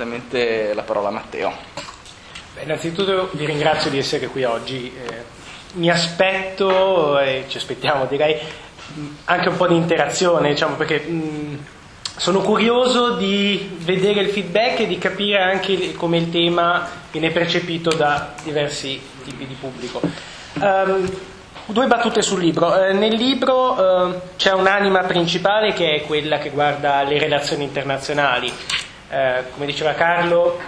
direttamente la parola a Matteo. Beh, innanzitutto vi ringrazio di essere qui oggi. Eh, mi aspetto, e ci aspettiamo direi, anche un po' di interazione, diciamo, perché mh, sono curioso di vedere il feedback e di capire anche come il tema viene percepito da diversi tipi di pubblico. Um, due battute sul libro. Eh, nel libro eh, c'è un'anima principale che è quella che guarda le relazioni internazionali. Eh, come diceva Carlo,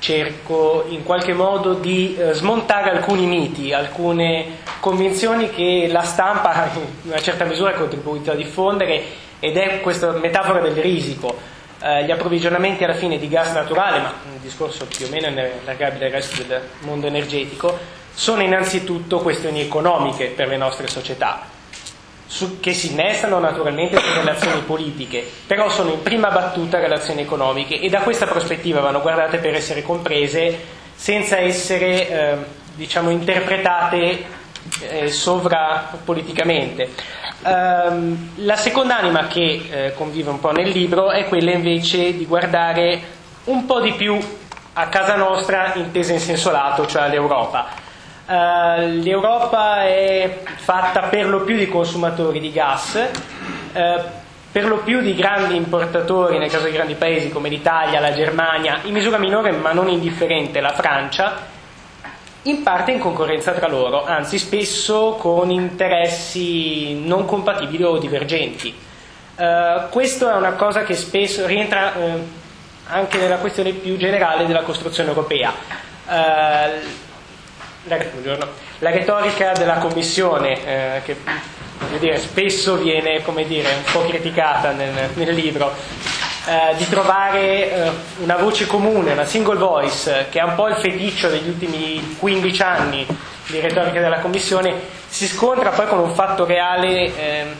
cerco in qualche modo di eh, smontare alcuni miti, alcune convinzioni che la stampa in una certa misura ha contribuito a diffondere ed è questa metafora del risico. Eh, gli approvvigionamenti alla fine di gas naturale, ma un discorso più o meno allargabile al resto del mondo energetico, sono innanzitutto questioni economiche per le nostre società su, che si innestano naturalmente su relazioni politiche, però sono in prima battuta relazioni economiche e da questa prospettiva vanno guardate per essere comprese senza essere eh, diciamo, interpretate eh, sovrapoliticamente. Um, la seconda anima che eh, convive un po' nel libro è quella invece di guardare un po' di più a casa nostra intesa in senso lato, cioè all'Europa. Uh, L'Europa è fatta per lo più di consumatori di gas, uh, per lo più di grandi importatori, nel caso di grandi paesi come l'Italia, la Germania, in misura minore ma non indifferente la Francia, in parte in concorrenza tra loro, anzi spesso con interessi non compatibili o divergenti. Uh, questo è una cosa che spesso rientra anche nella questione più generale della costruzione europea. La, la retorica della Commissione, eh, che dire, spesso viene dire, un po' criticata nel, nel libro, eh, di trovare eh, una voce comune, una single voice, che è un po' il feticcio degli ultimi 15 anni di retorica della Commissione, si scontra poi con un fatto reale ehm,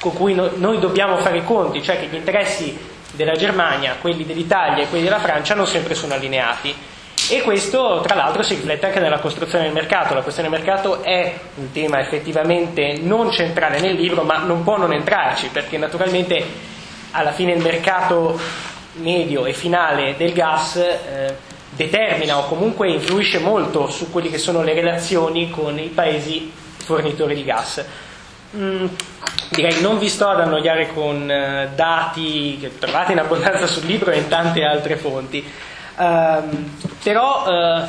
con cui no, noi dobbiamo fare i conti, cioè che gli interessi della Germania, quelli dell'Italia e quelli della Francia non sempre sono allineati e questo tra l'altro si riflette anche nella costruzione del mercato. La questione del mercato è un tema effettivamente non centrale nel libro, ma non può non entrarci, perché naturalmente alla fine il mercato medio e finale del gas eh, determina o comunque influisce molto su quelle che sono le relazioni con i paesi fornitori di gas. Mm, direi non vi sto ad annoiare con eh, dati che trovate in abbondanza sul libro e in tante altre fonti. Um, però uh,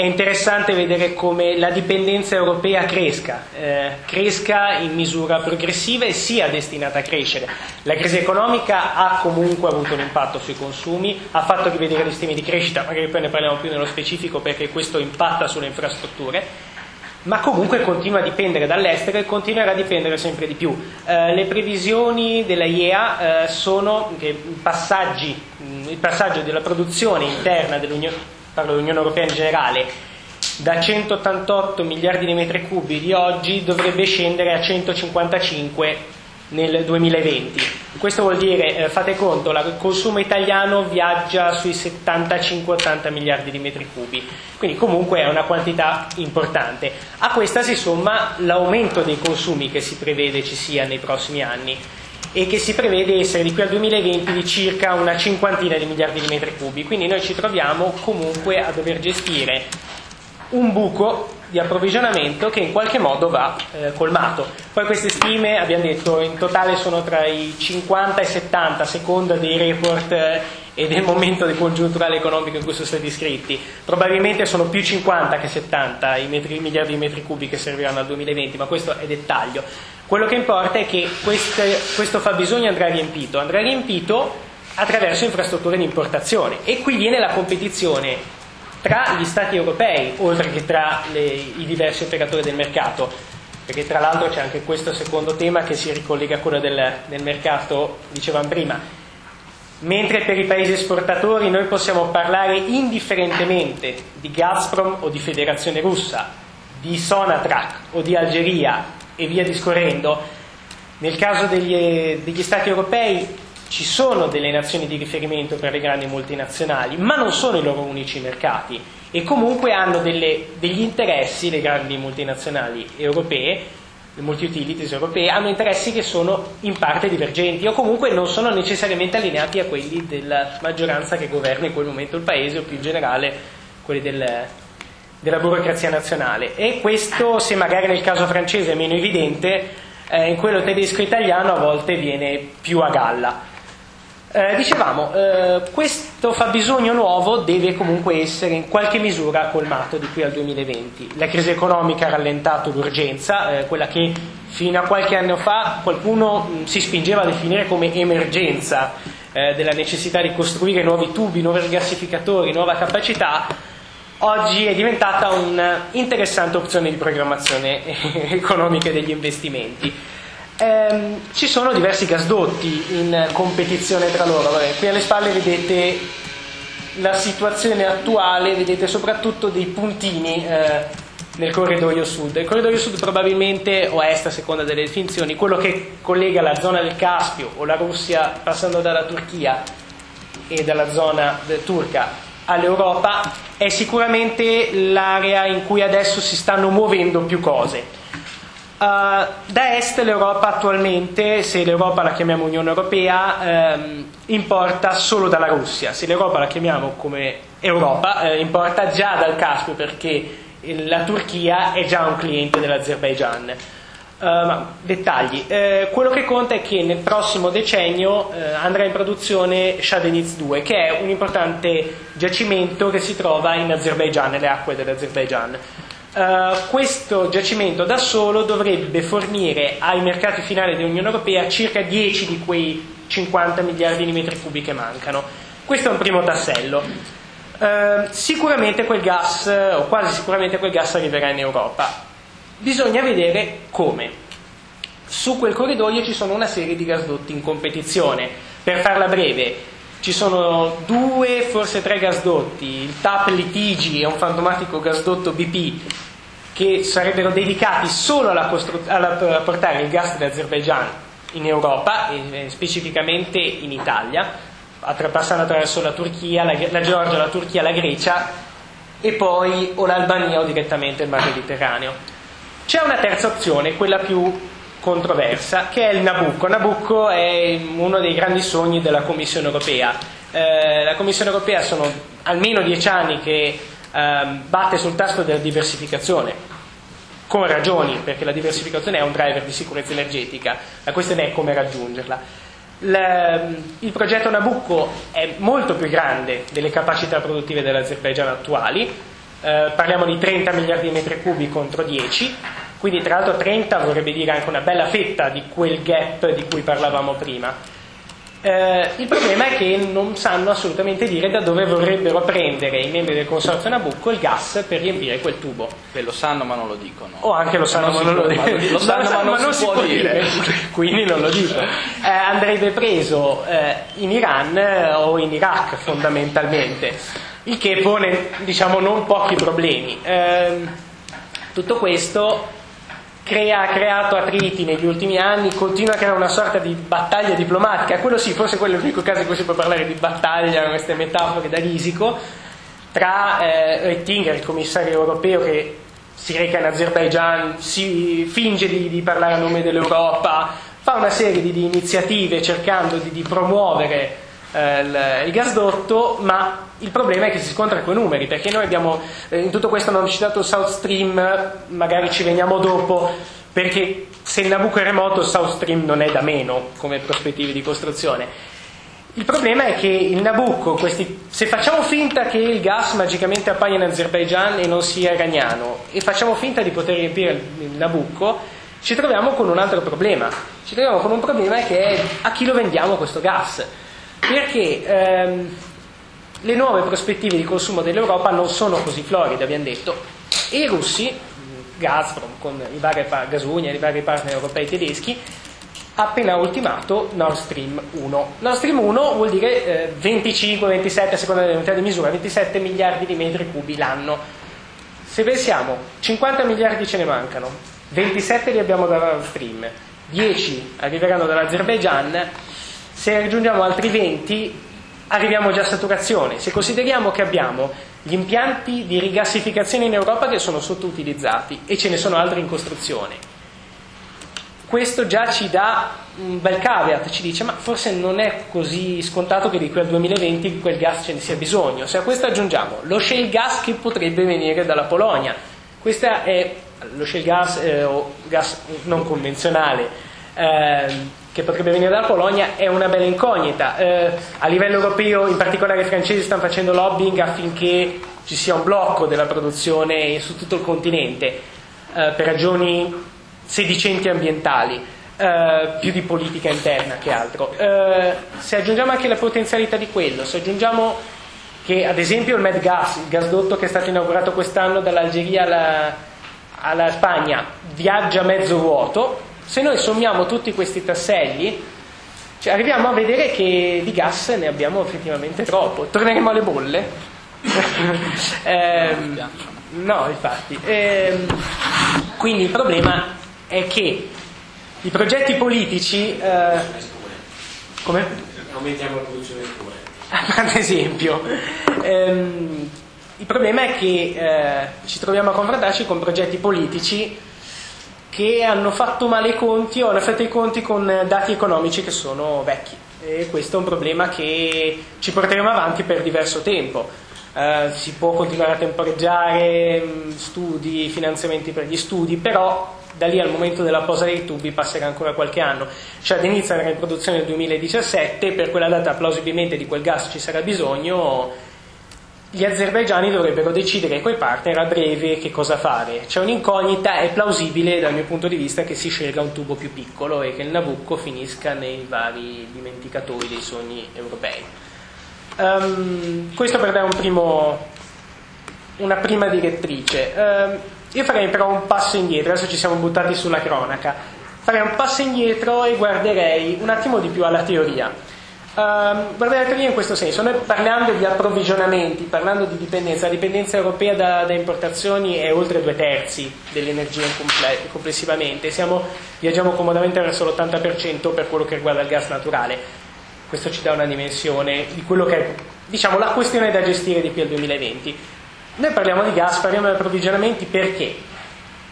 è interessante vedere come la dipendenza europea cresca, eh, cresca in misura progressiva e sia destinata a crescere. La crisi economica ha comunque avuto un impatto sui consumi, ha fatto rivedere gli stimi di crescita, magari poi ne parliamo più nello specifico perché questo impatta sulle infrastrutture ma comunque continua a dipendere dall'estero e continuerà a dipendere sempre di più. Eh, le previsioni della IEA eh, sono che passaggi, il passaggio della produzione interna dell'Unione, parlo dell'Unione Europea in generale, da 188 miliardi di metri cubi di oggi dovrebbe scendere a 155 nel 2020. Questo vuol dire, eh, fate conto, il consumo italiano viaggia sui 75-80 miliardi di metri cubi, quindi comunque è una quantità importante. A questa si somma l'aumento dei consumi che si prevede ci sia nei prossimi anni e che si prevede essere di qui al 2020 di circa una cinquantina di miliardi di metri cubi, quindi noi ci troviamo comunque a dover gestire un buco di approvvigionamento che in qualche modo va eh, colmato. Poi queste stime, abbiamo detto, in totale sono tra i 50 e i 70 a seconda dei report eh, e del momento congiunturale economico in cui sono stati scritti. Probabilmente sono più 50 che 70 i, metri, i miliardi di metri cubi che serviranno al 2020, ma questo è dettaglio. Quello che importa è che queste, questo fabbisogno andrà riempito, andrà riempito attraverso infrastrutture di importazione. E qui viene la competizione tra gli Stati europei, oltre che tra le, i diversi operatori del mercato, perché tra l'altro c'è anche questo secondo tema che si ricollega a quello del, del mercato, dicevamo prima. Mentre per i paesi esportatori noi possiamo parlare indifferentemente di Gazprom o di Federazione Russa, di Sonatrach o di Algeria e via discorrendo, nel caso degli, degli Stati europei ci sono delle nazioni di riferimento per le grandi multinazionali, ma non sono i loro unici mercati e comunque hanno delle, degli interessi, le grandi multinazionali europee, le multi-utilities europee, hanno interessi che sono in parte divergenti o comunque non sono necessariamente allineati a quelli della maggioranza che governa in quel momento il paese o più in generale quelli del, della burocrazia nazionale. E questo, se magari nel caso francese è meno evidente, eh, in quello tedesco-italiano a volte viene più a galla. Eh, dicevamo, eh, questo fabbisogno nuovo deve comunque essere in qualche misura colmato di qui al 2020. La crisi economica ha rallentato l'urgenza, eh, quella che fino a qualche anno fa qualcuno mh, si spingeva a definire come emergenza eh, della necessità di costruire nuovi tubi, nuovi rigassificatori, nuova capacità, oggi è diventata un'interessante opzione di programmazione economica degli investimenti. Ehm, ci sono diversi gasdotti in competizione tra loro. Vabbè, qui alle spalle vedete la situazione attuale, vedete soprattutto dei puntini eh, nel corridoio sud. Il corridoio sud probabilmente, o est a seconda delle definizioni, quello che collega la zona del Caspio o la Russia passando dalla Turchia e dalla zona turca all'Europa è sicuramente l'area in cui adesso si stanno muovendo più cose. Uh, da est l'Europa attualmente, se l'Europa la chiamiamo Unione Europea, ehm, importa solo dalla Russia, se l'Europa la chiamiamo come Europa, eh, importa già dal Caspio perché la Turchia è già un cliente dell'Azerbaijan. Uh, dettagli, uh, quello che conta è che nel prossimo decennio andrà in produzione Shadeniz 2, che è un importante giacimento che si trova in Azerbaijan, nelle acque dell'Azerbaijan. Uh, questo giacimento da solo dovrebbe fornire ai mercati finali dell'Unione Europea circa 10 di quei 50 miliardi di metri cubi che mancano. Questo è un primo tassello. Uh, sicuramente quel gas, o quasi sicuramente quel gas arriverà in Europa. Bisogna vedere come. Su quel corridoio ci sono una serie di gasdotti in competizione. Per farla breve, ci sono due, forse tre gasdotti, il TAP Litigi è un fantomatico gasdotto BP che sarebbero dedicati solo alla costru- alla, a portare il gas dell'Azerbaijan in Europa e specificamente in Italia, passando attraverso la Turchia, la, la Georgia, la Turchia, la Grecia e poi o l'Albania o direttamente il Mar Mediterraneo. C'è una terza opzione, quella più controversa, che è il Nabucco. Nabucco è uno dei grandi sogni della Commissione europea. Eh, la Commissione europea sono almeno dieci anni che eh, batte sul tasto della diversificazione, con ragioni, perché la diversificazione è un driver di sicurezza energetica, la questione è come raggiungerla. il progetto Nabucco è molto più grande delle capacità produttive dell'Azerbaijan attuali, eh, parliamo di 30 miliardi di metri cubi contro 10, quindi tra l'altro 30 vorrebbe dire anche una bella fetta di quel gap di cui parlavamo prima. Eh, il problema è che non sanno assolutamente dire da dove vorrebbero prendere i membri del consorzio Nabucco il gas per riempire quel tubo. Beh, lo sanno ma non lo dicono. O anche lo sanno ma non lo dicono. Lo sanno ma non, si, può dire. Quindi non lo dico. Eh, andrebbe preso eh, in Iran eh, o in Iraq fondamentalmente, il che pone diciamo non pochi problemi. Ehm, tutto questo crea, ha creato attriti negli ultimi anni, continua a creare una sorta di battaglia diplomatica, quello sì, forse quello è l'unico caso in cui si può parlare di battaglia, queste metafore da risico, tra eh, Oettinger, il commissario europeo che si reca in Azerbaijan, si finge di, di parlare a nome dell'Europa, fa una serie di, di iniziative cercando di, di promuovere eh, il, il gasdotto, ma il problema è che si scontra con i numeri, perché noi abbiamo, eh, in tutto questo ho citato South Stream, magari ci veniamo dopo, perché se il Nabucco è remoto, South Stream non è da meno come prospettive di costruzione. Il problema è che il Nabucco, questi, se facciamo finta che il gas magicamente appaia in Azerbaijan e non sia iraniano, e facciamo finta di poter riempire il Nabucco, ci troviamo con un altro problema. Ci troviamo con un problema che è a chi lo vendiamo questo gas. Perché ehm, le nuove prospettive di consumo dell'Europa non sono così floride, abbiamo detto, e i russi, Gazprom con i vari, Gasunia, i vari partner europei tedeschi, ha appena ultimato Nord Stream 1. Nord Stream 1 vuol dire eh, 25, 27, a seconda dell'unità di misura, 27 miliardi di metri cubi l'anno. Se pensiamo, 50 miliardi ce ne mancano, 27 li abbiamo da Nord Stream, 10 arriveranno dall'Azerbaijan, se aggiungiamo altri 20 arriviamo già a saturazione. Se consideriamo che abbiamo gli impianti di rigassificazione in Europa che sono sottoutilizzati e ce ne sono altri in costruzione, questo già ci dà un bel caveat, ci dice ma forse non è così scontato che di qui al 2020 quel gas ce ne sia bisogno. Se a questo aggiungiamo lo shale gas che potrebbe venire dalla Polonia, questo è lo shale gas eh, o gas non convenzionale eh, che potrebbe venire dalla Polonia è una bella incognita. Eh, a livello europeo, in particolare i francesi stanno facendo lobbying affinché ci sia un blocco della produzione su tutto il continente eh, per ragioni sedicenti ambientali, eh, più di politica interna che altro. Eh, se aggiungiamo anche la potenzialità di quello, se aggiungiamo che ad esempio il Medgas, il gasdotto che è stato inaugurato quest'anno dall'Algeria alla, alla Spagna, viaggia mezzo vuoto, se noi sommiamo tutti questi tasselli, cioè arriviamo a vedere che di gas ne abbiamo effettivamente troppo. Torneremo alle bolle? eh, no, infatti. Eh, quindi il problema è che i progetti politici... Eh, come? Aumentiamo la produzione di cuore. Ad esempio. Ehm, il problema è che eh, ci troviamo a confrontarci con progetti politici che hanno fatto male i conti o hanno fatto i conti con dati economici che sono vecchi e questo è un problema che ci porteremo avanti per diverso tempo. Eh, si può continuare a temporeggiare mm, studi, finanziamenti per gli studi, però da lì al momento della posa dei tubi passerà ancora qualche anno. Cioè inizia la riproduzione nel 2017, per quella data plausibilmente di quel gas ci sarà bisogno, gli azerbaigiani dovrebbero decidere coi partner a breve che cosa fare. C'è un'incognita, è plausibile dal mio punto di vista che si scelga un tubo più piccolo e che il Nabucco finisca nei vari dimenticatori dei sogni europei. Um, questo per dare un primo, una prima direttrice. Um, io farei però un passo indietro, adesso ci siamo buttati sulla cronaca, farei un passo indietro e guarderei un attimo di più alla teoria. Guarderei la teoria in questo senso, noi parlando di approvvigionamenti, parlando di dipendenza, la dipendenza europea da, da importazioni è oltre due terzi dell'energia comple- complessivamente, Siamo, viaggiamo comodamente verso l'80% per quello che riguarda il gas naturale. Questo ci dà una dimensione di quello che è diciamo, la questione da gestire di qui al 2020. Noi parliamo di gas, parliamo di approvvigionamenti perché?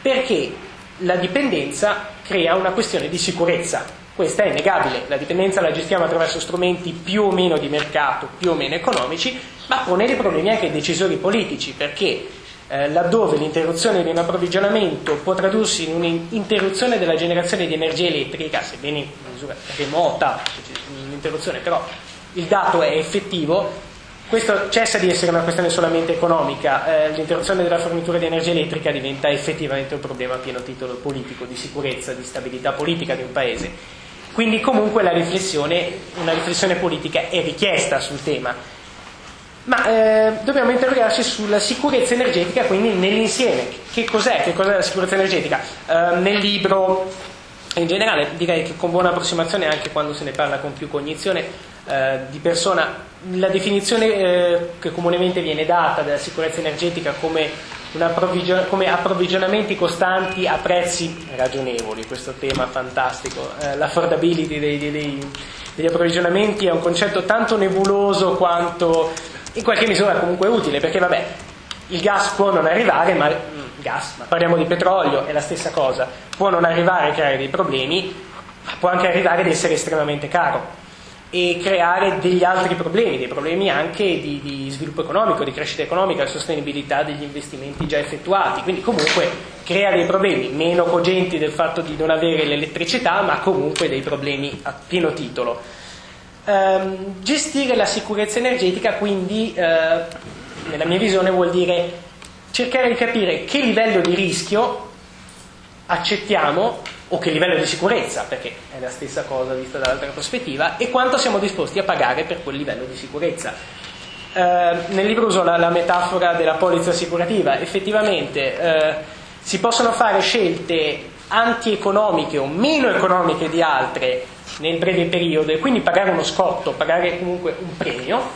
Perché la dipendenza crea una questione di sicurezza. Questa è innegabile, la dipendenza la gestiamo attraverso strumenti più o meno di mercato, più o meno economici, ma pone dei problemi anche ai decisori politici, perché eh, laddove l'interruzione di un approvvigionamento può tradursi in un'interruzione della generazione di energia elettrica, sebbene in misura remota, un'interruzione, però il dato è effettivo, questo cessa di essere una questione solamente economica, eh, l'interruzione della fornitura di energia elettrica diventa effettivamente un problema a pieno titolo politico, di sicurezza, di stabilità politica di un paese. Quindi comunque la riflessione, una riflessione politica è richiesta sul tema. Ma eh, dobbiamo interrogarci sulla sicurezza energetica, quindi nell'insieme. Che cos'è? Che cos'è la sicurezza energetica? Eh, nel libro, in generale, direi che con buona approssimazione, anche quando se ne parla con più cognizione eh, di persona, la definizione eh, che comunemente viene data della sicurezza energetica come, approvvigion- come, approvvigionamenti costanti a prezzi ragionevoli, questo tema fantastico, eh, l'affordability dei, dei, degli approvvigionamenti è un concetto tanto nebuloso quanto in qualche misura comunque utile, perché vabbè, il gas può non arrivare, ma, mm, gas, ma parliamo di petrolio, è la stessa cosa, può non arrivare a creare dei problemi, ma può anche arrivare ad essere estremamente caro e creare degli altri problemi, dei problemi anche di, di, sviluppo economico, di crescita economica, di sostenibilità degli investimenti già effettuati, quindi comunque crea dei problemi meno cogenti del fatto di non avere l'elettricità, ma comunque dei problemi a pieno titolo. Um, gestire la sicurezza energetica quindi, uh, nella mia visione, vuol dire cercare di capire che livello di rischio accettiamo o che livello di sicurezza, perché è la stessa cosa vista dall'altra prospettiva, e quanto siamo disposti a pagare per quel livello di sicurezza. Eh, nel libro uso la, la, metafora della polizza assicurativa, effettivamente eh, si possono fare scelte antieconomiche o meno economiche di altre nel breve periodo e quindi pagare uno scotto, pagare comunque un premio,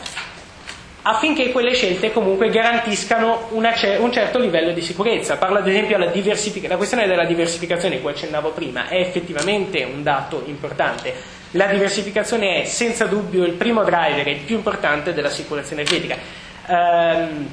affinché quelle scelte comunque garantiscano una, un certo livello di sicurezza. Parlo ad esempio della diversificazione, la questione della diversificazione, cui accennavo prima, è effettivamente un dato importante. La diversificazione è senza dubbio il primo driver, il più importante della sicurezza energetica. Ehm,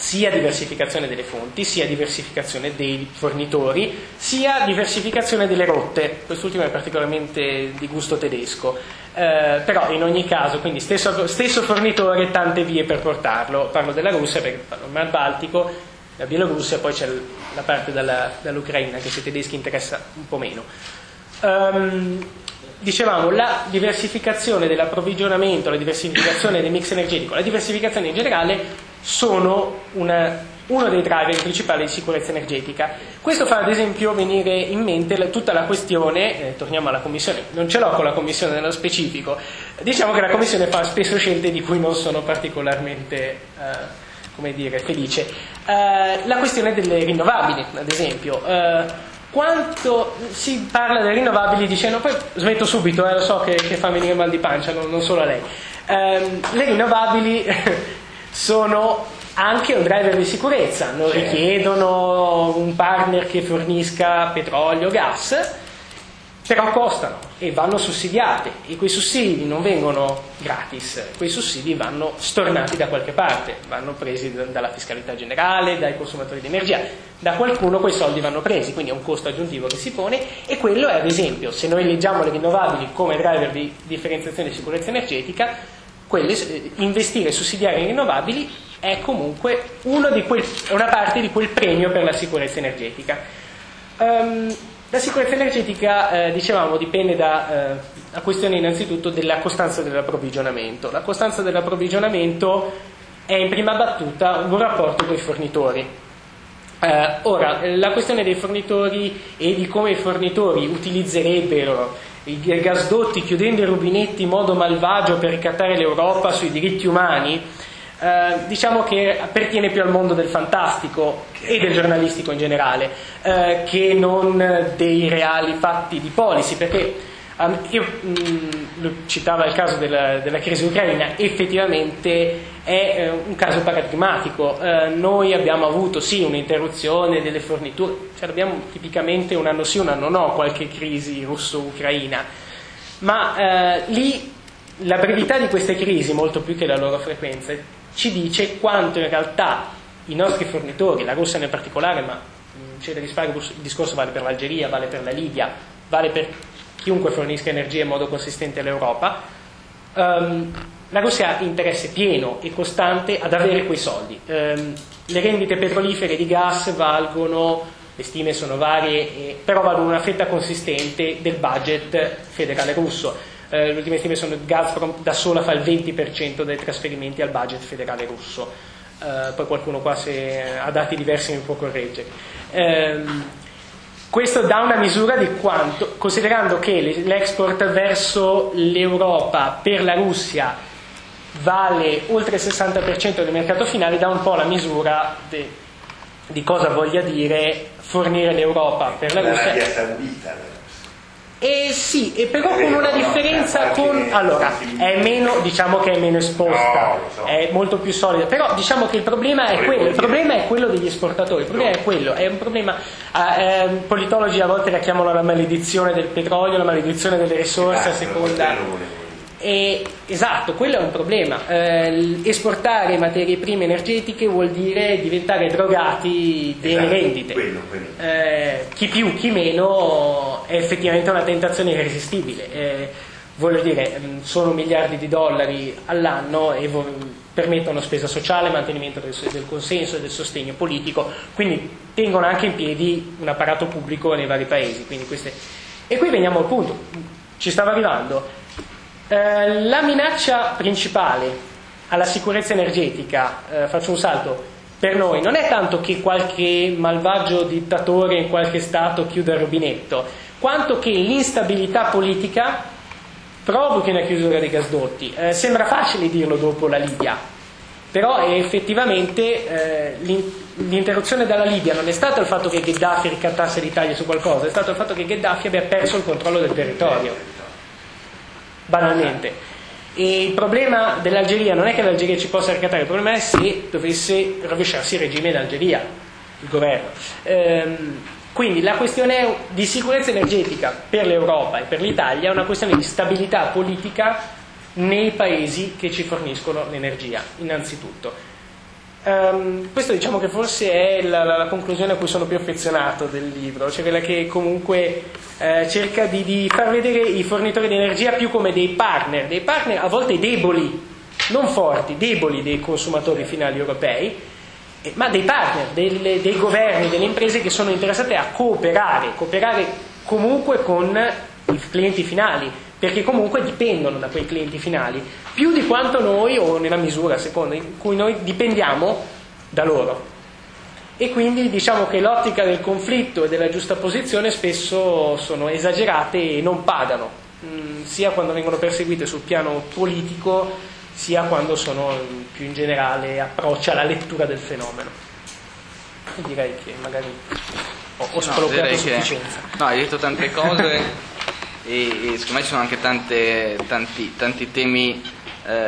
sia diversificazione delle fonti, sia diversificazione dei fornitori, sia diversificazione delle rotte, quest'ultimo è particolarmente di gusto tedesco, eh, però in ogni caso, quindi stesso, stesso, fornitore, tante vie per portarlo, parlo della Russia perché parlo del Mar Baltico, la Bielorussia, poi c'è la parte dalla, dall'Ucraina che se tedeschi interessa un po' meno. Um, dicevamo, la diversificazione dell'approvvigionamento, la diversificazione del mix energetico, la diversificazione in generale sono una, uno dei driver principali di sicurezza energetica. Questo fa ad esempio venire in mente la, tutta la questione, eh, torniamo alla Commissione, non ce l'ho con la Commissione nello specifico, diciamo che la Commissione fa spesso scelte di cui non sono particolarmente eh, come dire, felice. Eh, la questione delle rinnovabili, ad esempio. Eh, quanto si parla delle rinnovabili dicendo, poi smetto subito, eh, lo so che, che, fa venire mal di pancia, non, non solo a lei. Ehm, le rinnovabili sono anche un driver di sicurezza, non certo. richiedono un partner che fornisca petrolio, gas, però costano e vanno sussidiate. E quei sussidi non vengono gratis, quei sussidi vanno stornati da qualche parte, vanno presi dalla fiscalità generale, dai consumatori di energia, da qualcuno quei soldi vanno presi, quindi è un costo aggiuntivo che si pone. E quello è ad esempio, se noi leggiamo le rinnovabili come driver di differenziazione di sicurezza energetica, quelle, eh, investire e sussidiare in rinnovabili è comunque quel, una parte di quel premio per la sicurezza energetica. Um, la sicurezza energetica, eh, dicevamo, dipende da eh, questione innanzitutto della costanza dell'approvvigionamento. La costanza dell'approvvigionamento è in prima battuta un rapporto con i fornitori. Eh, ora, la questione dei fornitori e di come i fornitori utilizzerebbero i gasdotti chiudendo i rubinetti in modo malvagio per ricattare l'Europa sui diritti umani, eh, diciamo che appartiene più al mondo del fantastico e del giornalistico in generale, eh, che non dei reali fatti di policy, perché io mh, mm, citava il caso della, della, crisi ucraina, effettivamente è eh, un caso paradigmatico. Eh, noi abbiamo avuto sì un'interruzione delle forniture, cioè abbiamo tipicamente un anno sì, un anno no, qualche crisi russo-ucraina, ma eh, lì la brevità di queste crisi, molto più che la loro frequenza, ci dice quanto in realtà i nostri fornitori, la Russia nel particolare, ma mm, c'è da risparmio, il discorso vale per l'Algeria, vale per la Libia, vale per chiunque fornisca energia in modo consistente all'Europa, um, la Russia ha interesse pieno e costante ad avere quei soldi. Um, le rendite petrolifere di gas valgono, le stime sono varie, eh, però valgono una fetta consistente del budget federale russo. Uh, le ultime stime sono che Gazprom da sola fa il 20% dei trasferimenti al budget federale russo. Uh, poi qualcuno qua se ha dati diversi mi può correggere. Um, questo dà una misura di quanto, considerando che l'export verso l'Europa per la Russia vale oltre il 60% del mercato finale, dà un po' la misura de, di cosa voglia dire fornire l'Europa per la Russia. Eh sì, e però con una differenza con... Allora, è meno, diciamo che è meno esposta, è molto più solida, però diciamo che il problema è quello, il problema è quello degli esportatori, il problema è quello, è un problema, eh, politologi a volte la chiamano la maledizione del petrolio, la maledizione delle risorse a seconda... E, esatto, quello è un problema. Eh, esportare materie prime energetiche vuol dire diventare drogati delle esatto, rendite. Quello, quello. Eh, chi più, chi meno è effettivamente una tentazione irresistibile. Eh, voglio dire, mm, sono miliardi di dollari all'anno e permettono spesa sociale, mantenimento del, del consenso e del sostegno politico, quindi tengono anche in piedi un apparato pubblico nei vari paesi. Queste... E qui veniamo al punto, ci stava arrivando eh, la minaccia principale alla sicurezza energetica, eh, faccio un salto, per noi non è tanto che qualche malvagio dittatore in qualche Stato chiuda il rubinetto, quanto che l'instabilità politica provochi una chiusura dei gasdotti. Eh, sembra facile dirlo dopo la Libia, però effettivamente eh, l'interruzione dalla Libia non è stato il fatto che Gheddafi ricattasse l'Italia su qualcosa, è stato il fatto che Gheddafi abbia perso il controllo del territorio banalmente. E il problema dell'Algeria non è che l'Algeria ci possa ricattare, il problema è se dovesse rovesciarsi il regime d'Algeria, il governo. Ehm, quindi la questione di sicurezza energetica per l'Europa e per l'Italia è una questione di stabilità politica nei paesi che ci forniscono l'energia, innanzitutto. Um, questo diciamo che forse è la, la, la, conclusione a cui sono più affezionato del libro, cioè quella che comunque eh, cerca di, di, far vedere i fornitori di energia più come dei partner, dei partner a volte deboli, non forti, deboli dei consumatori finali europei, eh, ma dei partner, delle, dei governi, delle imprese che sono interessate a cooperare, cooperare comunque con i clienti finali, perché comunque dipendono da quei clienti finali, più di quanto noi, o nella misura secondo, in cui noi dipendiamo da loro. E quindi diciamo che l'ottica del conflitto e della giusta posizione spesso sono esagerate e non pagano, mm, sia quando vengono perseguite sul piano politico, sia quando sono più in generale approccia alla lettura del fenomeno. Direi che magari ho, ho no, a sufficienza. Che, no, hai detto tante cose e, e secondo me ci sono anche tante, tanti, tanti temi